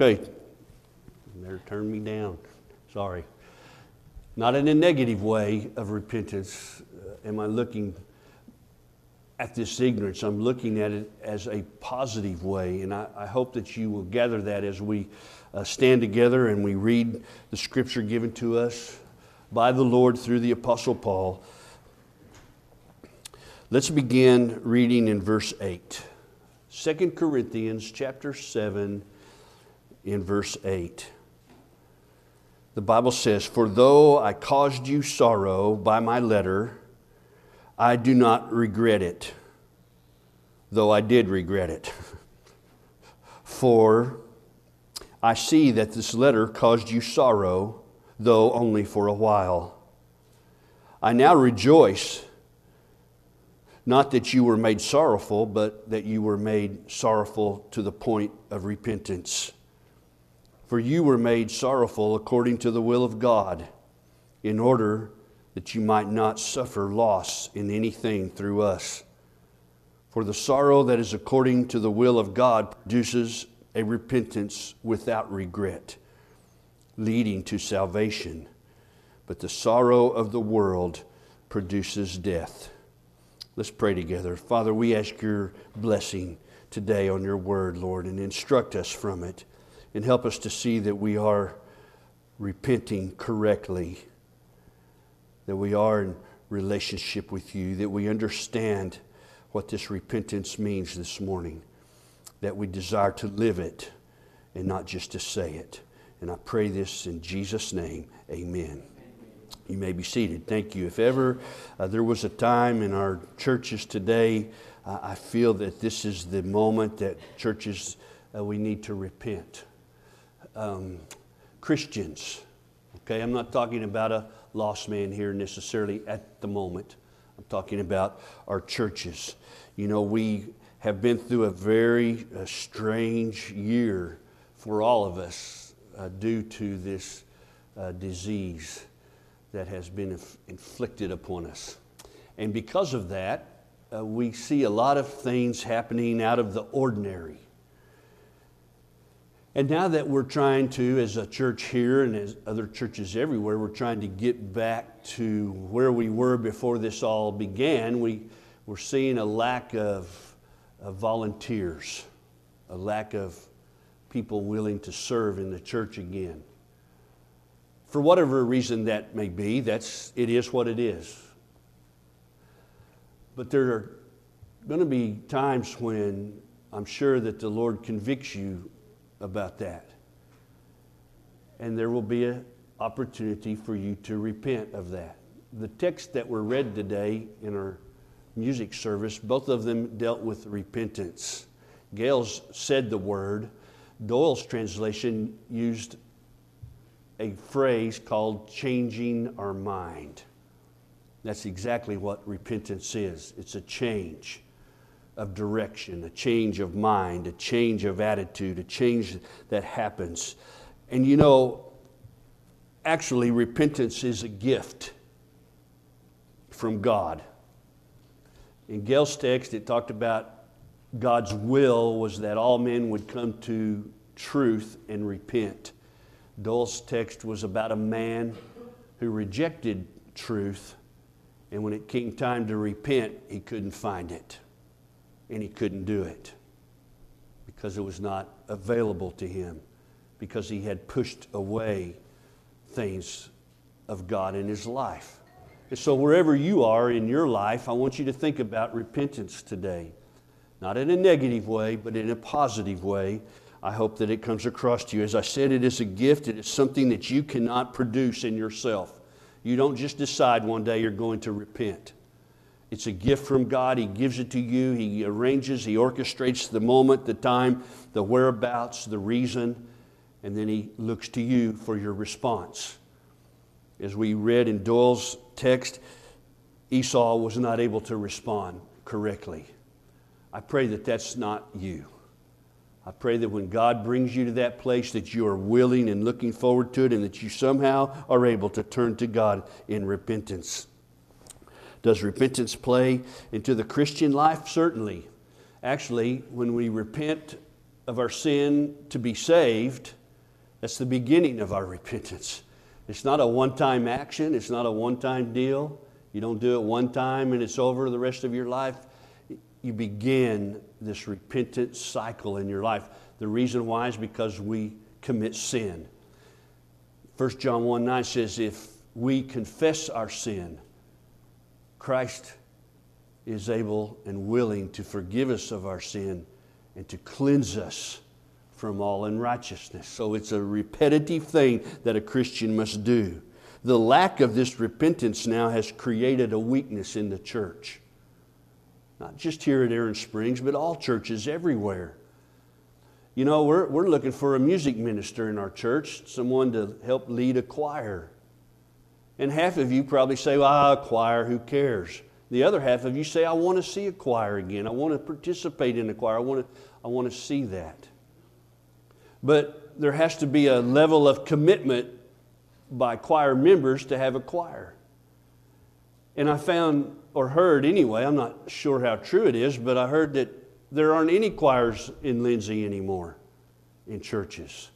Okay. Better turn me down. Sorry. Not in a negative way of repentance uh, am I looking at this ignorance. I'm looking at it as a positive way. And I, I hope that you will gather that as we uh, stand together and we read the scripture given to us by the Lord through the Apostle Paul. Let's begin reading in verse 8. 2 Corinthians chapter 7 in verse 8. The Bible says, For though I caused you sorrow by my letter, I do not regret it, though I did regret it. For I see that this letter caused you sorrow, though only for a while. I now rejoice, not that you were made sorrowful, but that you were made sorrowful to the point of repentance. For you were made sorrowful according to the will of God, in order that you might not suffer loss in anything through us. For the sorrow that is according to the will of God produces a repentance without regret, leading to salvation. But the sorrow of the world produces death. Let's pray together. Father, we ask your blessing today on your word, Lord, and instruct us from it and help us to see that we are repenting correctly, that we are in relationship with you, that we understand what this repentance means this morning, that we desire to live it and not just to say it. And I pray this in Jesus' name. Amen. You may be seated. Thank you. If ever uh, there was a time in our churches today, uh, I feel that this is the moment that churches uh, we need to repent um, Christians. Okay, I'm not talking about a lost man here necessarily at the moment. I'm talking about our churches. You know, we have been through a very uh, strange year for all of us uh, due to this uh, disease that has been inf- inflicted upon us. And because of that, uh, we see a lot of things happening out of the ordinary. And now that we're trying to, as a church here and as other churches everywhere, we're trying to get back to where we were before this all began, we, we're seeing a lack of, of volunteers, a lack of people willing to serve in the church again. For whatever reason that may be, that's, it is what it is. But there are going to be times when I'm sure that the Lord convicts you about that. And there will be an opportunity for you to repent of that. The text that were read today in our music service, both of them dealt with repentance. Gail's said the word. Doyle's translation used a phrase called changing our mind. That's exactly what repentance is it's a change of direction, a change of mind, a change of attitude, a change that happens. And you know, actually, repentance is a gift from God. In Gail's text, it talked about God's will was that all men would come to truth and repent. Dole's text was about a man who rejected truth, and when it came time to repent, he couldn't find it and he couldn't do it because it was not available to him, because he had pushed away things of God in his life. And so, wherever you are in your life, I want you to think about repentance today. Not in a negative way, but in a positive way. I hope that it comes across to you. As I said, it is a gift, it is something that you cannot produce in yourself. You don't just decide one day you're going to repent. It's a gift from God. He gives it to you. He arranges, He orchestrates the moment, the time, the whereabouts, the reason, and then He looks to you for your response. As we read in Doyle's text, Esau was not able to respond correctly. I pray that that's not you. I pray that when God brings you to that place that you are willing and looking forward to it and that you somehow are able to turn to God in repentance. Does repentance play into the Christian life? Certainly. Actually, when we repent of our sin to be saved, that's the beginning of our repentance. It's not a one time action, it's not a one time deal. You don't do it one time and it's over the rest of your life. You begin this repentance cycle in your life. The reason why is because we commit sin. 1 John 1 9 says, If we confess our sin, Christ is able and willing to forgive us of our sin and to cleanse us from all unrighteousness. So it's a repetitive thing that a Christian must do. The lack of this repentance now has created a weakness in the church. Not just here at Aaron Springs, but all churches everywhere. You know, we're, we're looking for a music minister in our church, someone to help lead a choir. And half of you probably say, well, ah, choir, who cares? The other half of you say, I want to see a choir again. I want to participate in a choir. I want to, I want to see that. But there has to be a level of commitment by choir members to have a choir. And I found, or heard anyway, I'm not sure how true it is, but I heard that there aren't any choirs in Lindsay anymore in churches.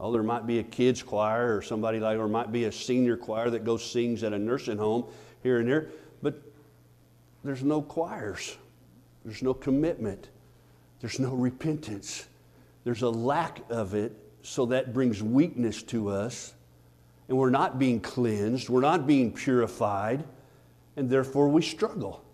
Oh, there might be a kids' choir or somebody like, or might be a senior choir that goes sings at a nursing home here and there, but there's no choirs. There's no commitment. There's no repentance. There's a lack of it, so that brings weakness to us. And we're not being cleansed, we're not being purified, and therefore we struggle.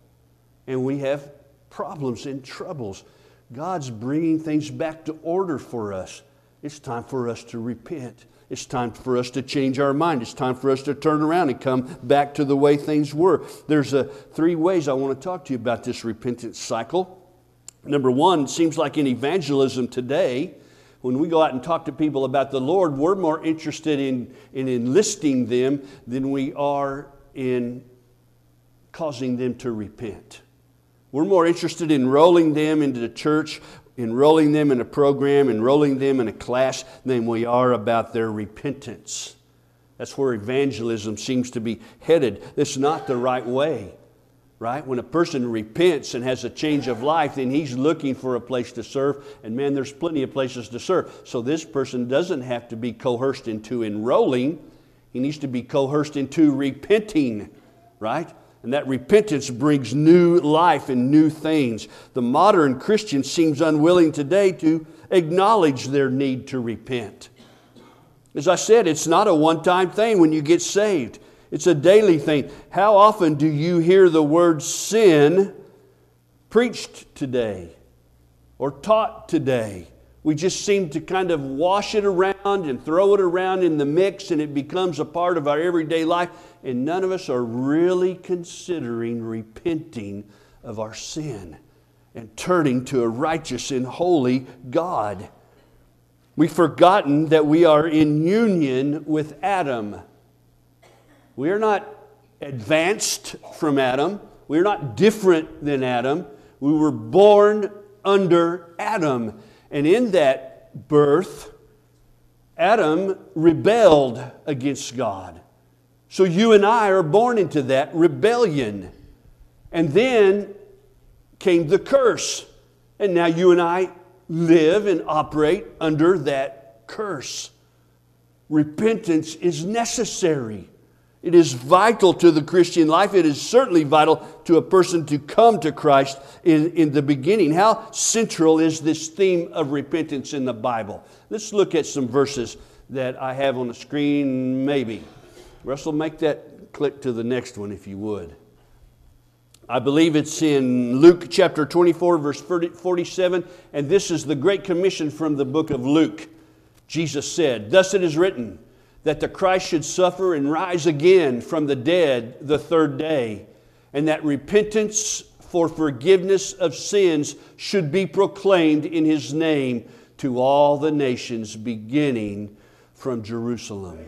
And we have problems and troubles. God's bringing things back to order for us. It's time for us to repent. It's time for us to change our mind. It's time for us to turn around and come back to the way things were. There's a, three ways I want to talk to you about this repentance cycle. Number one, seems like in evangelism today, when we go out and talk to people about the Lord, we're more interested in, in enlisting them than we are in causing them to repent. We're more interested in rolling them into the church, enrolling them in a program, enrolling them in a class than we are about their repentance. That's where evangelism seems to be headed. It's not the right way right? When a person repents and has a change of life, then he's looking for a place to serve. And man, there's plenty of places to serve. So this person doesn't have to be coerced into enrolling, he needs to be coerced into repenting, right? And that repentance brings new life and new things. The modern Christian seems unwilling today to acknowledge their need to repent. As I said, it's not a one time thing when you get saved. It's a daily thing. How often do you hear the word sin preached today or taught today? We just seem to kind of wash it around and throw it around in the mix, and it becomes a part of our everyday life. And none of us are really considering repenting of our sin and turning to a righteous and holy God. We've forgotten that we are in union with Adam. We are not advanced from Adam. We are not different than Adam. We were born under Adam. And in that birth, Adam rebelled against God. So you and I are born into that rebellion. And then came the curse. And now you and I live and operate under that curse. Repentance is necessary. It is vital to the Christian life. It is certainly vital to a person to come to Christ in, in the beginning. How central is this theme of repentance in the Bible? Let's look at some verses that I have on the screen, maybe. Russell, make that click to the next one if you would. I believe it's in Luke chapter 24, verse 47, and this is the Great Commission from the book of Luke. Jesus said, Thus it is written, that the Christ should suffer and rise again from the dead the third day, and that repentance for forgiveness of sins should be proclaimed in his name to all the nations, beginning from Jerusalem.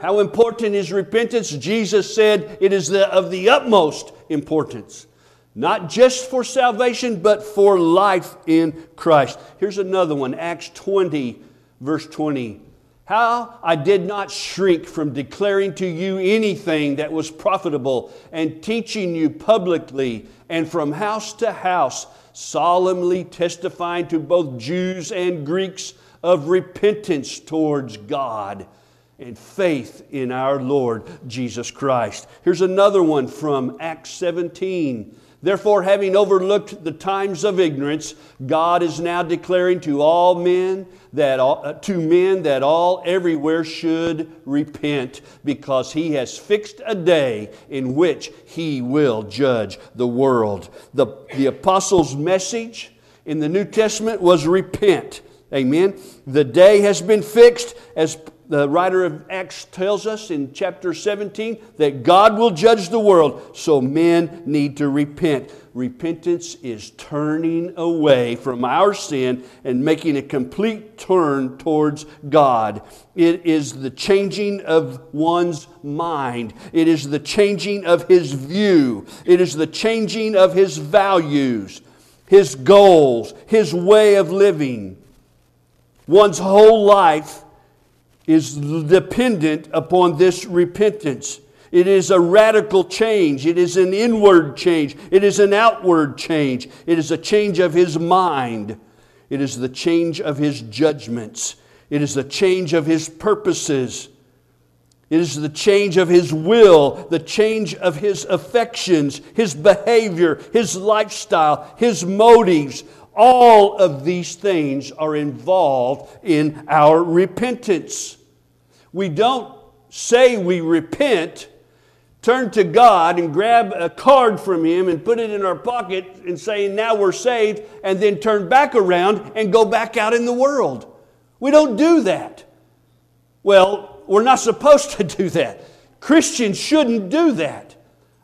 How important is repentance? Jesus said it is the, of the utmost importance. Not just for salvation, but for life in Christ. Here's another one Acts 20, verse 20. How I did not shrink from declaring to you anything that was profitable and teaching you publicly and from house to house, solemnly testifying to both Jews and Greeks of repentance towards God and faith in our Lord Jesus Christ. Here's another one from Acts 17. Therefore, having overlooked the times of ignorance, God is now declaring to all men that all, uh, to men that all everywhere should repent, because He has fixed a day in which He will judge the world. The, the apostles' message in the New Testament was repent. Amen. The day has been fixed, as the writer of Acts tells us in chapter 17, that God will judge the world, so men need to repent. Repentance is turning away from our sin and making a complete turn towards God. It is the changing of one's mind, it is the changing of his view, it is the changing of his values, his goals, his way of living. One's whole life is dependent upon this repentance. It is a radical change. It is an inward change. It is an outward change. It is a change of his mind. It is the change of his judgments. It is the change of his purposes. It is the change of his will, the change of his affections, his behavior, his lifestyle, his motives. All of these things are involved in our repentance. We don't say we repent, turn to God and grab a card from Him and put it in our pocket and say, now we're saved, and then turn back around and go back out in the world. We don't do that. Well, we're not supposed to do that. Christians shouldn't do that.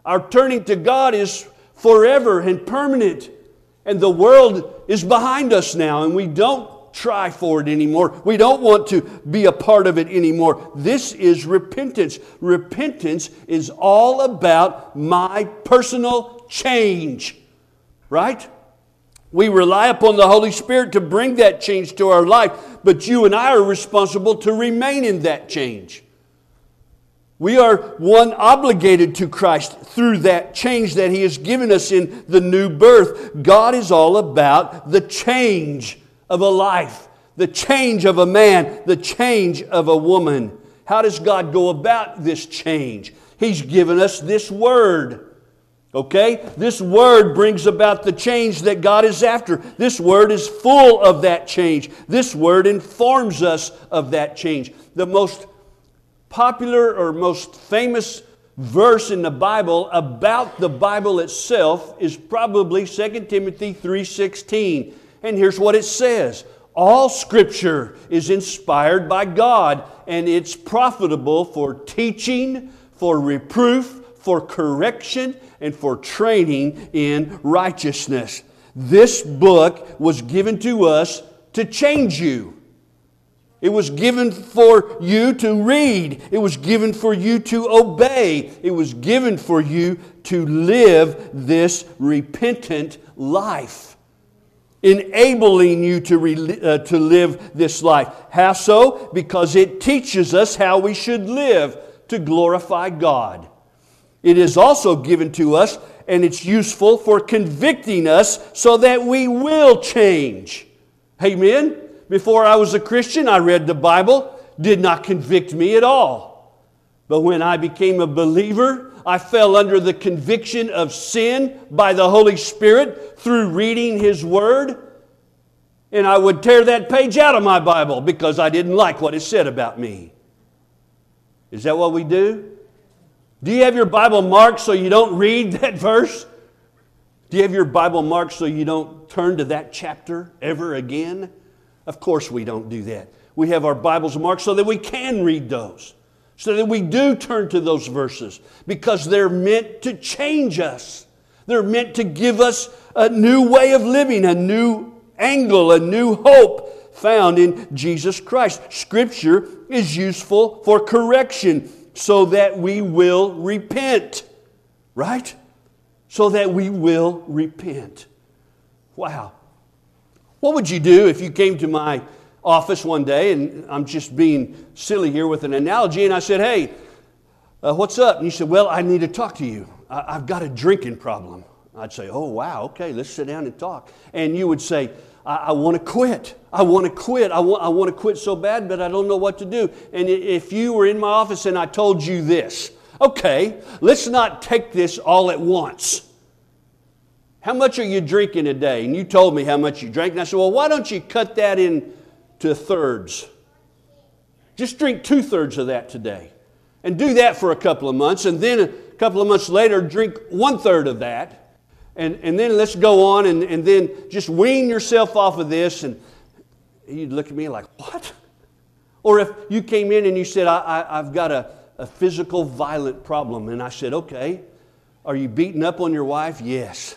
Our turning to God is forever and permanent. And the world is behind us now, and we don't try for it anymore. We don't want to be a part of it anymore. This is repentance. Repentance is all about my personal change, right? We rely upon the Holy Spirit to bring that change to our life, but you and I are responsible to remain in that change. We are one obligated to Christ through that change that He has given us in the new birth. God is all about the change of a life, the change of a man, the change of a woman. How does God go about this change? He's given us this word. Okay? This word brings about the change that God is after. This word is full of that change. This word informs us of that change. The most popular or most famous verse in the Bible about the Bible itself is probably 2 Timothy 3:16. And here's what it says All scripture is inspired by God, and it's profitable for teaching, for reproof, for correction, and for training in righteousness. This book was given to us to change you. It was given for you to read. It was given for you to obey. It was given for you to live this repentant life enabling you to, re- uh, to live this life. How so? Because it teaches us how we should live to glorify God. It is also given to us and it's useful for convicting us so that we will change. Amen? Before I was a Christian, I read the Bible, did not convict me at all. But when I became a believer, I fell under the conviction of sin by the Holy Spirit through reading His Word. And I would tear that page out of my Bible because I didn't like what it said about me. Is that what we do? Do you have your Bible marked so you don't read that verse? Do you have your Bible marked so you don't turn to that chapter ever again? Of course, we don't do that. We have our Bibles marked so that we can read those so that we do turn to those verses because they're meant to change us. They're meant to give us a new way of living, a new angle, a new hope found in Jesus Christ. Scripture is useful for correction so that we will repent, right? so that we will repent. Wow. What would you do if you came to my office one day and I'm just being silly here with an analogy and I said, Hey, uh, what's up? And you said, Well, I need to talk to you. I- I've got a drinking problem. I'd say, Oh, wow, okay, let's sit down and talk. And you would say, I, I want to quit. I want to quit. I want, I want to quit so bad, but I don't know what to do. And if you were in my office and I told you this, okay, let's not take this all at once. How much are you drinking a day? And you told me how much you drank. And I said, Well, why don't you cut that into thirds? Just drink two thirds of that today. And do that for a couple of months. And then a couple of months later, drink one third of that. And, and then let's go on and, and then just wean yourself off of this. And you'd look at me like, What? Or if you came in and you said, I, I've got a, a physical violent problem. And I said, Okay. Are you beating up on your wife? Yes.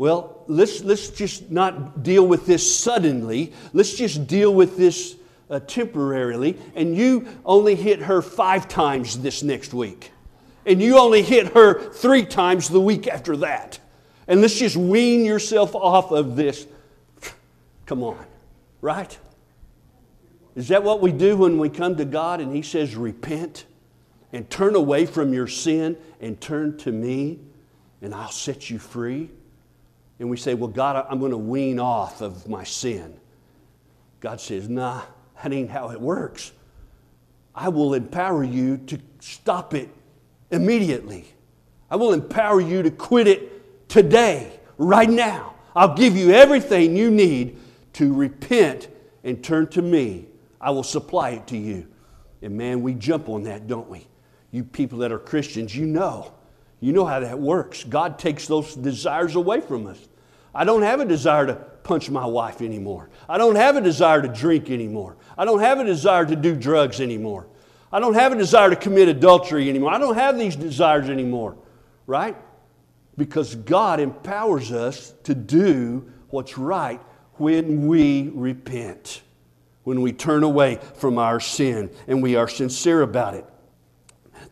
Well, let's, let's just not deal with this suddenly. Let's just deal with this uh, temporarily. And you only hit her five times this next week. And you only hit her three times the week after that. And let's just wean yourself off of this. Come on, right? Is that what we do when we come to God and He says, repent and turn away from your sin and turn to me and I'll set you free? And we say, Well, God, I'm going to wean off of my sin. God says, Nah, that ain't how it works. I will empower you to stop it immediately. I will empower you to quit it today, right now. I'll give you everything you need to repent and turn to me. I will supply it to you. And man, we jump on that, don't we? You people that are Christians, you know. You know how that works. God takes those desires away from us. I don't have a desire to punch my wife anymore. I don't have a desire to drink anymore. I don't have a desire to do drugs anymore. I don't have a desire to commit adultery anymore. I don't have these desires anymore, right? Because God empowers us to do what's right when we repent, when we turn away from our sin and we are sincere about it.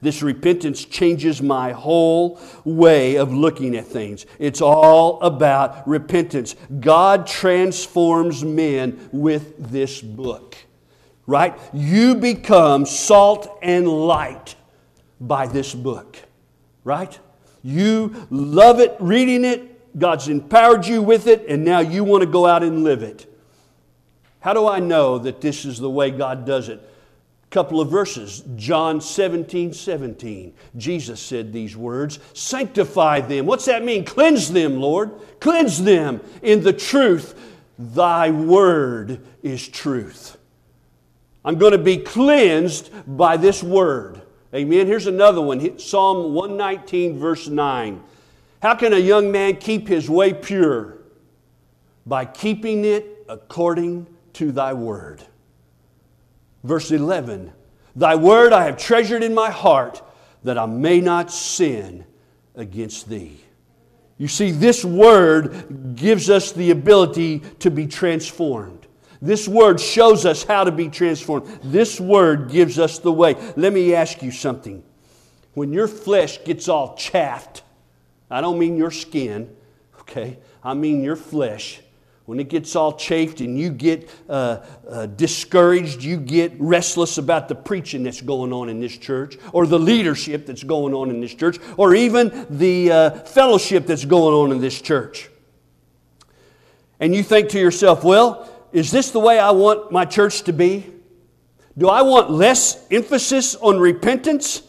This repentance changes my whole way of looking at things. It's all about repentance. God transforms men with this book, right? You become salt and light by this book, right? You love it, reading it. God's empowered you with it, and now you want to go out and live it. How do I know that this is the way God does it? Couple of verses. John 17 17 jesus said these words sanctify them. What's that mean? Cleanse them lord. Cleanse them in the truth. Thy word is truth. I'm going to be cleansed by this word. Amen. Here's another one. Psalm 119 verse 9 how can a young man keep his way pure? By keeping it according to thy word Verse 11 Thy word I have treasured in my heart that I may not sin against thee. You see, this word gives us the ability to be transformed. This word shows us how to be transformed. This word gives us the way. Let me ask you something. When your flesh gets all chaffed, I don't mean your skin, okay? I mean your flesh when it gets all chafed and you get uh, uh, discouraged, you get restless about the preaching that's going on in this church, or the leadership that's going on in this church, or even the uh, fellowship that's going on in this church. And you think to yourself, well, is this the way I want my church to be? Do I want less emphasis on repentance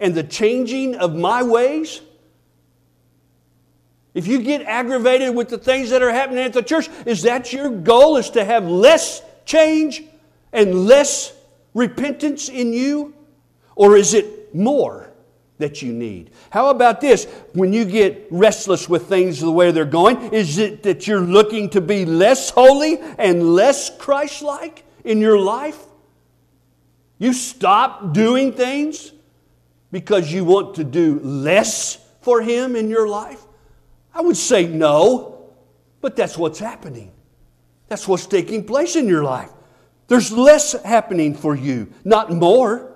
and the changing of my ways? If you get aggravated with the things that are happening at the church, is that your goal? Is to have less change and less repentance in you? Or is it more that you need? How about this? When you get restless with things the way they're going, is it that you're looking to be less holy and less Christ like in your life? You stop doing things because you want to do less for Him in your life? I would say no, but that's what's happening. That's what's taking place in your life. There's less happening for you, not more.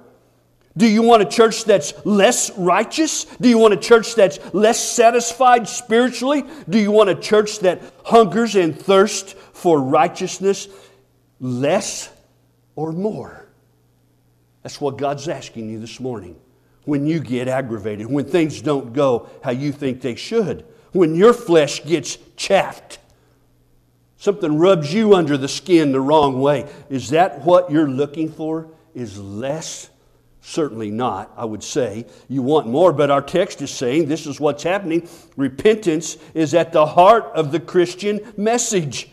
Do you want a church that's less righteous? Do you want a church that's less satisfied spiritually? Do you want a church that hungers and thirsts for righteousness less or more? That's what God's asking you this morning. When you get aggravated, when things don't go how you think they should, when your flesh gets chaffed, something rubs you under the skin the wrong way, is that what you're looking for? Is less Certainly not, I would say. You want more, but our text is saying this is what's happening. Repentance is at the heart of the Christian message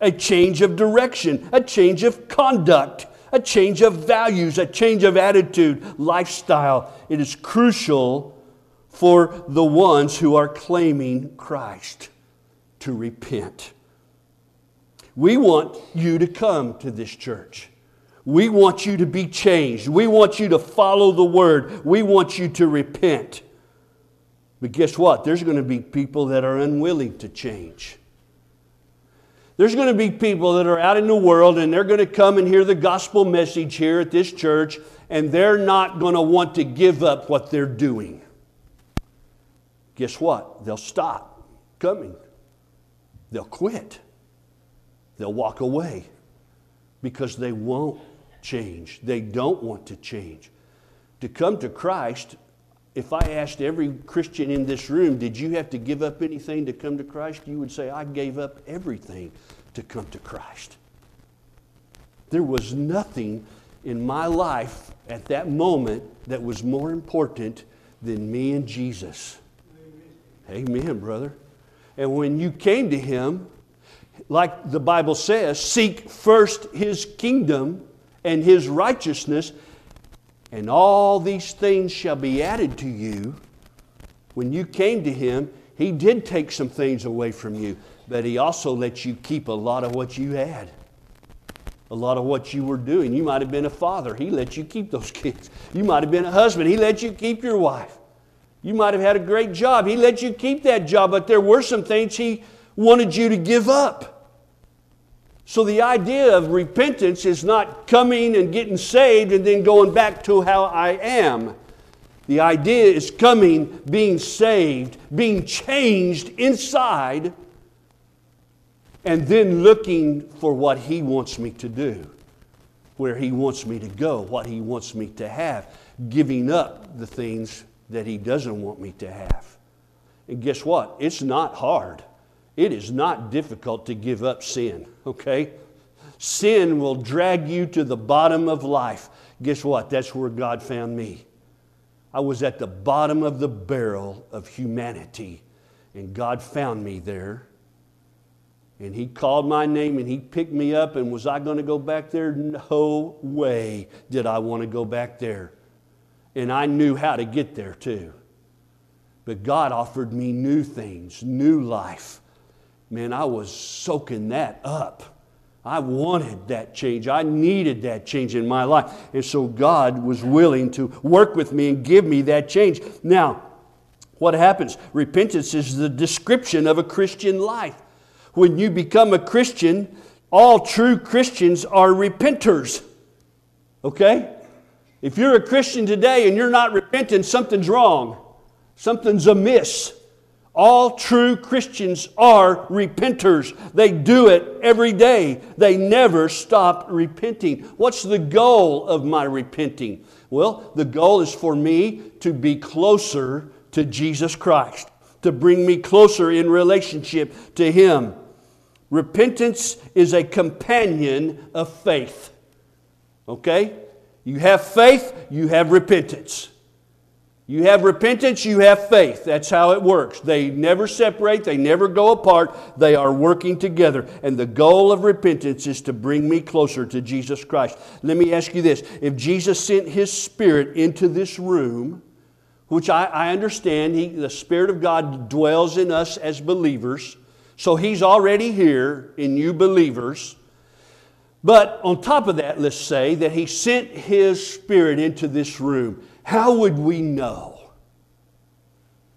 a change of direction, a change of conduct, a change of values, a change of attitude, lifestyle. It is crucial for the ones who are claiming Christ to repent. We want you to come to this church. We want you to be changed. We want you to follow the word. We want you to repent. But guess what? There's going to be people that are unwilling to change. There's going to be people that are out in the world and they're going to come and hear the gospel message here at this church and they're not going to want to give up what they're doing. Guess what? They'll stop coming. They'll quit. They'll walk away because they won't change. They don't want to change. To come to Christ, if I asked every Christian in this room, did you have to give up anything to come to Christ? You would say, I gave up everything to come to Christ. There was nothing in my life at that moment that was more important than me and Jesus. Amen, brother. And when you came to Him, like the Bible says, seek first His kingdom and his righteousness, and all these things shall be added to you. When you came to him, he did take some things away from you, but he also let you keep a lot of what you had. A lot of what you were doing. You might have been a father. He let you keep those kids. You might have been a husband. He let you keep your wife. You might have had a great job. He let you keep that job, but there were some things he wanted you to give up. So the idea of repentance is not coming and getting saved and then going back to how I am. The idea is coming, being saved, being changed inside, and then looking for what He wants me to do, where He wants me to go, what He wants me to have, giving up the things that He doesn't want me to have. And guess what? It's not hard. It is not difficult to give up sin, okay? Sin will drag you to the bottom of life. Guess what? That's where God found me. I was at the bottom of the barrel of humanity, and God found me there. And He called my name and He picked me up. And was I going to go back there? No way did I want to go back there. And I knew how to get there too. But God offered me new things, new life man, I was soaking that up. I wanted that change. I needed that change in my life. And so God was willing to work with me and give me that change. Now, what happens? Repentance is the description of a Christian life. When you become a Christian, all true Christians are repenters. Okay? If you're a Christian today and you're not repenting, something's wrong. Something's amiss. All true Christians are repenters. They do it every day. They never stop repenting. What's the goal of my repenting? Well, the goal is for me to be closer to Jesus Christ, to bring me closer in relationship to Him. Repentance is a companion of faith. Okay? You have faith, you have repentance. You have repentance, you have faith. That's how it works. They never separate, they never go apart. They are working together. And the goal of repentance is to bring me closer to Jesus Christ. Let me ask you this if Jesus sent His Spirit into this room, which I, I understand, he, the Spirit of God dwells in us as believers, so He's already here in you believers. But on top of that, let's say that He sent His Spirit into this room. How would we know?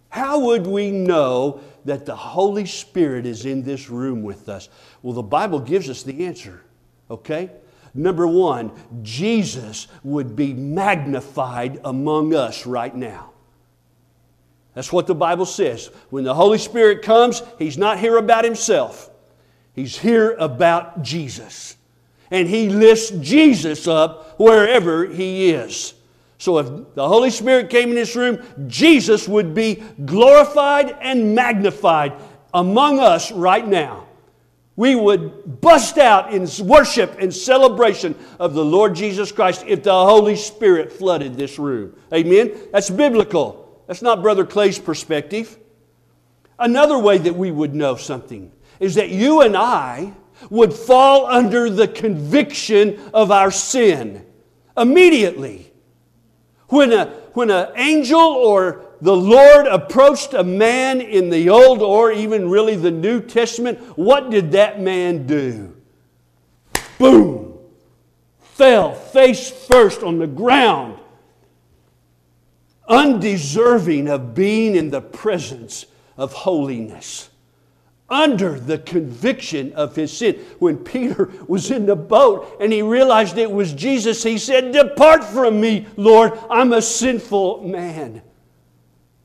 How would we know that the Holy Spirit is in this room with us? Well, the Bible gives us the answer, okay? Number one, Jesus would be magnified among us right now. That's what the Bible says. When the Holy Spirit comes, He's not here about Himself, He's here about Jesus. And He lifts Jesus up wherever He is. So if the Holy Spirit came in this room, Jesus would be glorified and magnified among us right now. We would bust out in worship and celebration of the Lord Jesus Christ if the Holy Spirit flooded this room. Amen? That's biblical. That's not Brother Clay's perspective. Another way that we would know something is that you and I would fall under the conviction of our sin immediately. When a, when an angel or the Lord approached a man in the Old or even really the New Testament, what did that man do? Boom! Fell face first on the ground, undeserving of being in the presence of holiness under the conviction of his sin. When Peter was in the boat and he realized it was Jesus, he said, Depart from me, Lord, I'm a sinful man.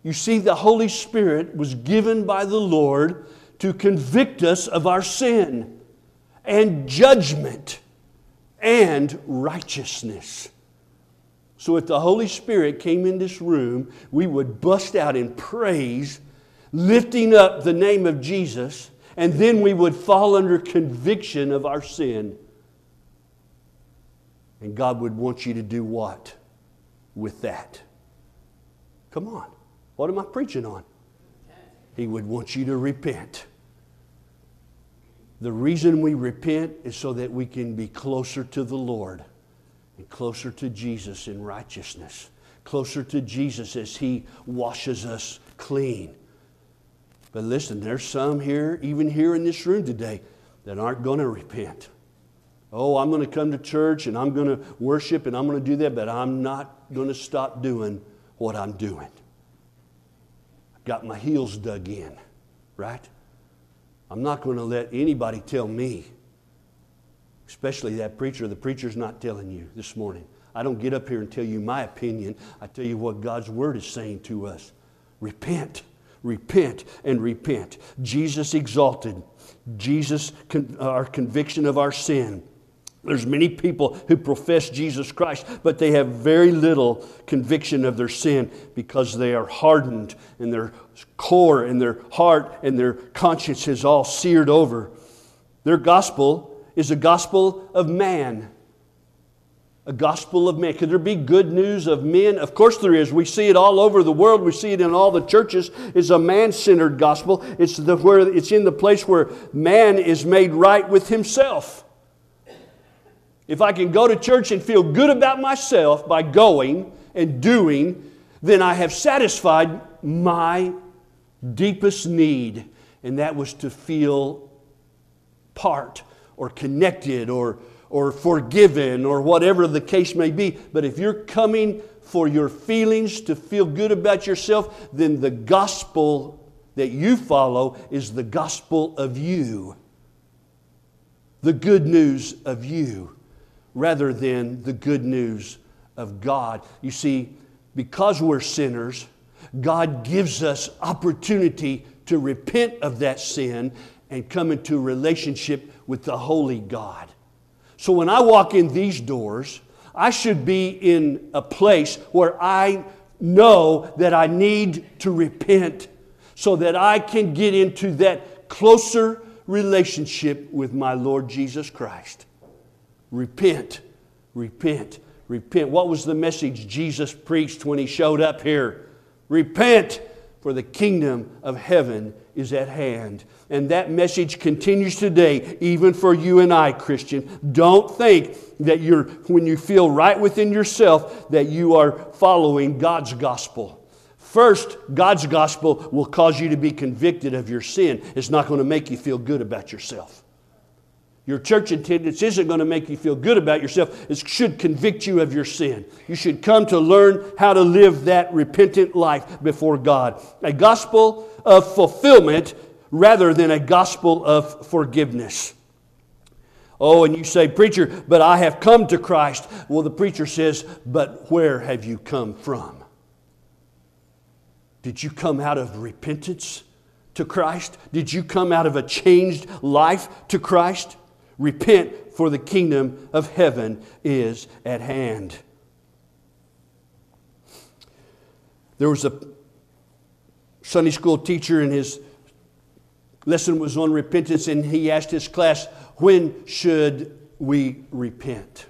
You see, the Holy Spirit was given by the Lord to convict us of our sin and judgment and righteousness. So, if the Holy Spirit came in this room, we would bust out in praise lifting up the name of Jesus, and then we would fall under conviction of our sin. And God would want you to do what with that? Come on. What am I preaching on? He would want you to repent. The reason we repent is so that we can be closer to the Lord and closer to Jesus in righteousness, closer to Jesus as He washes us clean. But listen, there's some here, even here in this room today, that aren't going to repent. Oh, I'm going to come to church and I'm going to worship and I'm going to do that, but I'm not going to stop doing what I'm doing. I've got my heels dug in, right? I'm not going to let anybody tell me, especially that preacher. The preacher's not telling you this morning. I don't get up here and tell you my opinion. I tell you what God's word is saying to us. Repent repent and repent. Jesus exalted. Jesus, uh, our conviction of our sin. There's many people who profess Jesus Christ, but they have very little conviction of their sin because they are hardened and their core and their heart and their conscience is all seared over. Their gospel is a gospel of man a gospel of man. Could there be good news of men? Of course there is. We see it all over the world. We see it in all the churches. It's a man-centered gospel. It's the where it's in the place where man is made right with himself. If I can go to church and feel good about myself by going and doing, then I have satisfied my deepest need, and that was to feel part or connected or or forgiven or whatever the case may be. But if you're coming for your feelings to feel good about yourself, then the gospel that you follow is the gospel of you. The good news of you rather than the good news of God. You see, because we're sinners, God gives us opportunity to repent of that sin and come into relationship with the holy God. So when I walk in these doors, I should be in a place where I know that I need to repent so that I can get into that closer relationship with my Lord Jesus Christ. Repent, repent, repent. What was the message Jesus preached when he showed up here? Repent, for the kingdom of heaven is at hand. And that message continues today, even for you and I, Christian. Don't think that you're, when you feel right within yourself, that you are following God's gospel. First, God's gospel will cause you to be convicted of your sin. It's not going to make you feel good about yourself. Your church attendance isn't going to make you feel good about yourself. It should convict you of your sin. You should come to learn how to live that repentant life before God. A gospel of fulfillment rather than a gospel of forgiveness. Oh, and you say, Preacher, but I have come to Christ. Well, the preacher says, But where have you come from? Did you come out of repentance to Christ? Did you come out of a changed life to Christ? Repent, for the kingdom of heaven is at hand. There was a Sunday school teacher, and his lesson was on repentance, and he asked his class, When should we repent?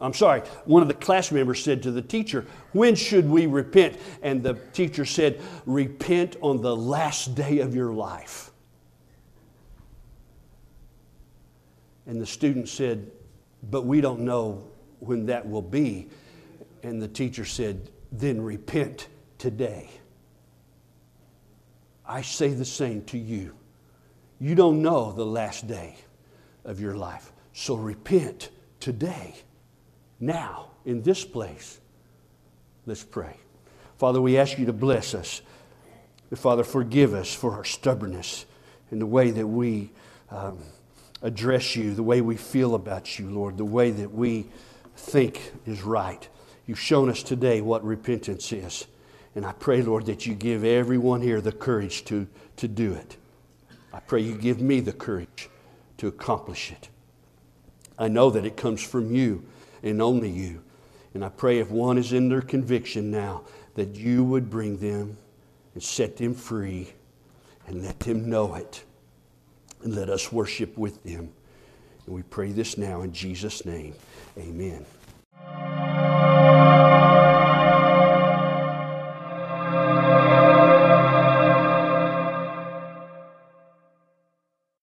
I'm sorry, one of the class members said to the teacher, When should we repent? And the teacher said, Repent on the last day of your life. And the student said, But we don't know when that will be. And the teacher said, Then repent today. I say the same to you. You don't know the last day of your life. So repent today, now, in this place. Let's pray. Father, we ask you to bless us. Father, forgive us for our stubbornness in the way that we um, address you, the way we feel about you, Lord, the way that we think is right. You've shown us today what repentance is. And I pray, Lord, that you give everyone here the courage to, to do it. I pray you give me the courage to accomplish it. I know that it comes from you and only you. And I pray if one is in their conviction now, that you would bring them and set them free and let them know it. And let us worship with them. And we pray this now in Jesus' name. Amen.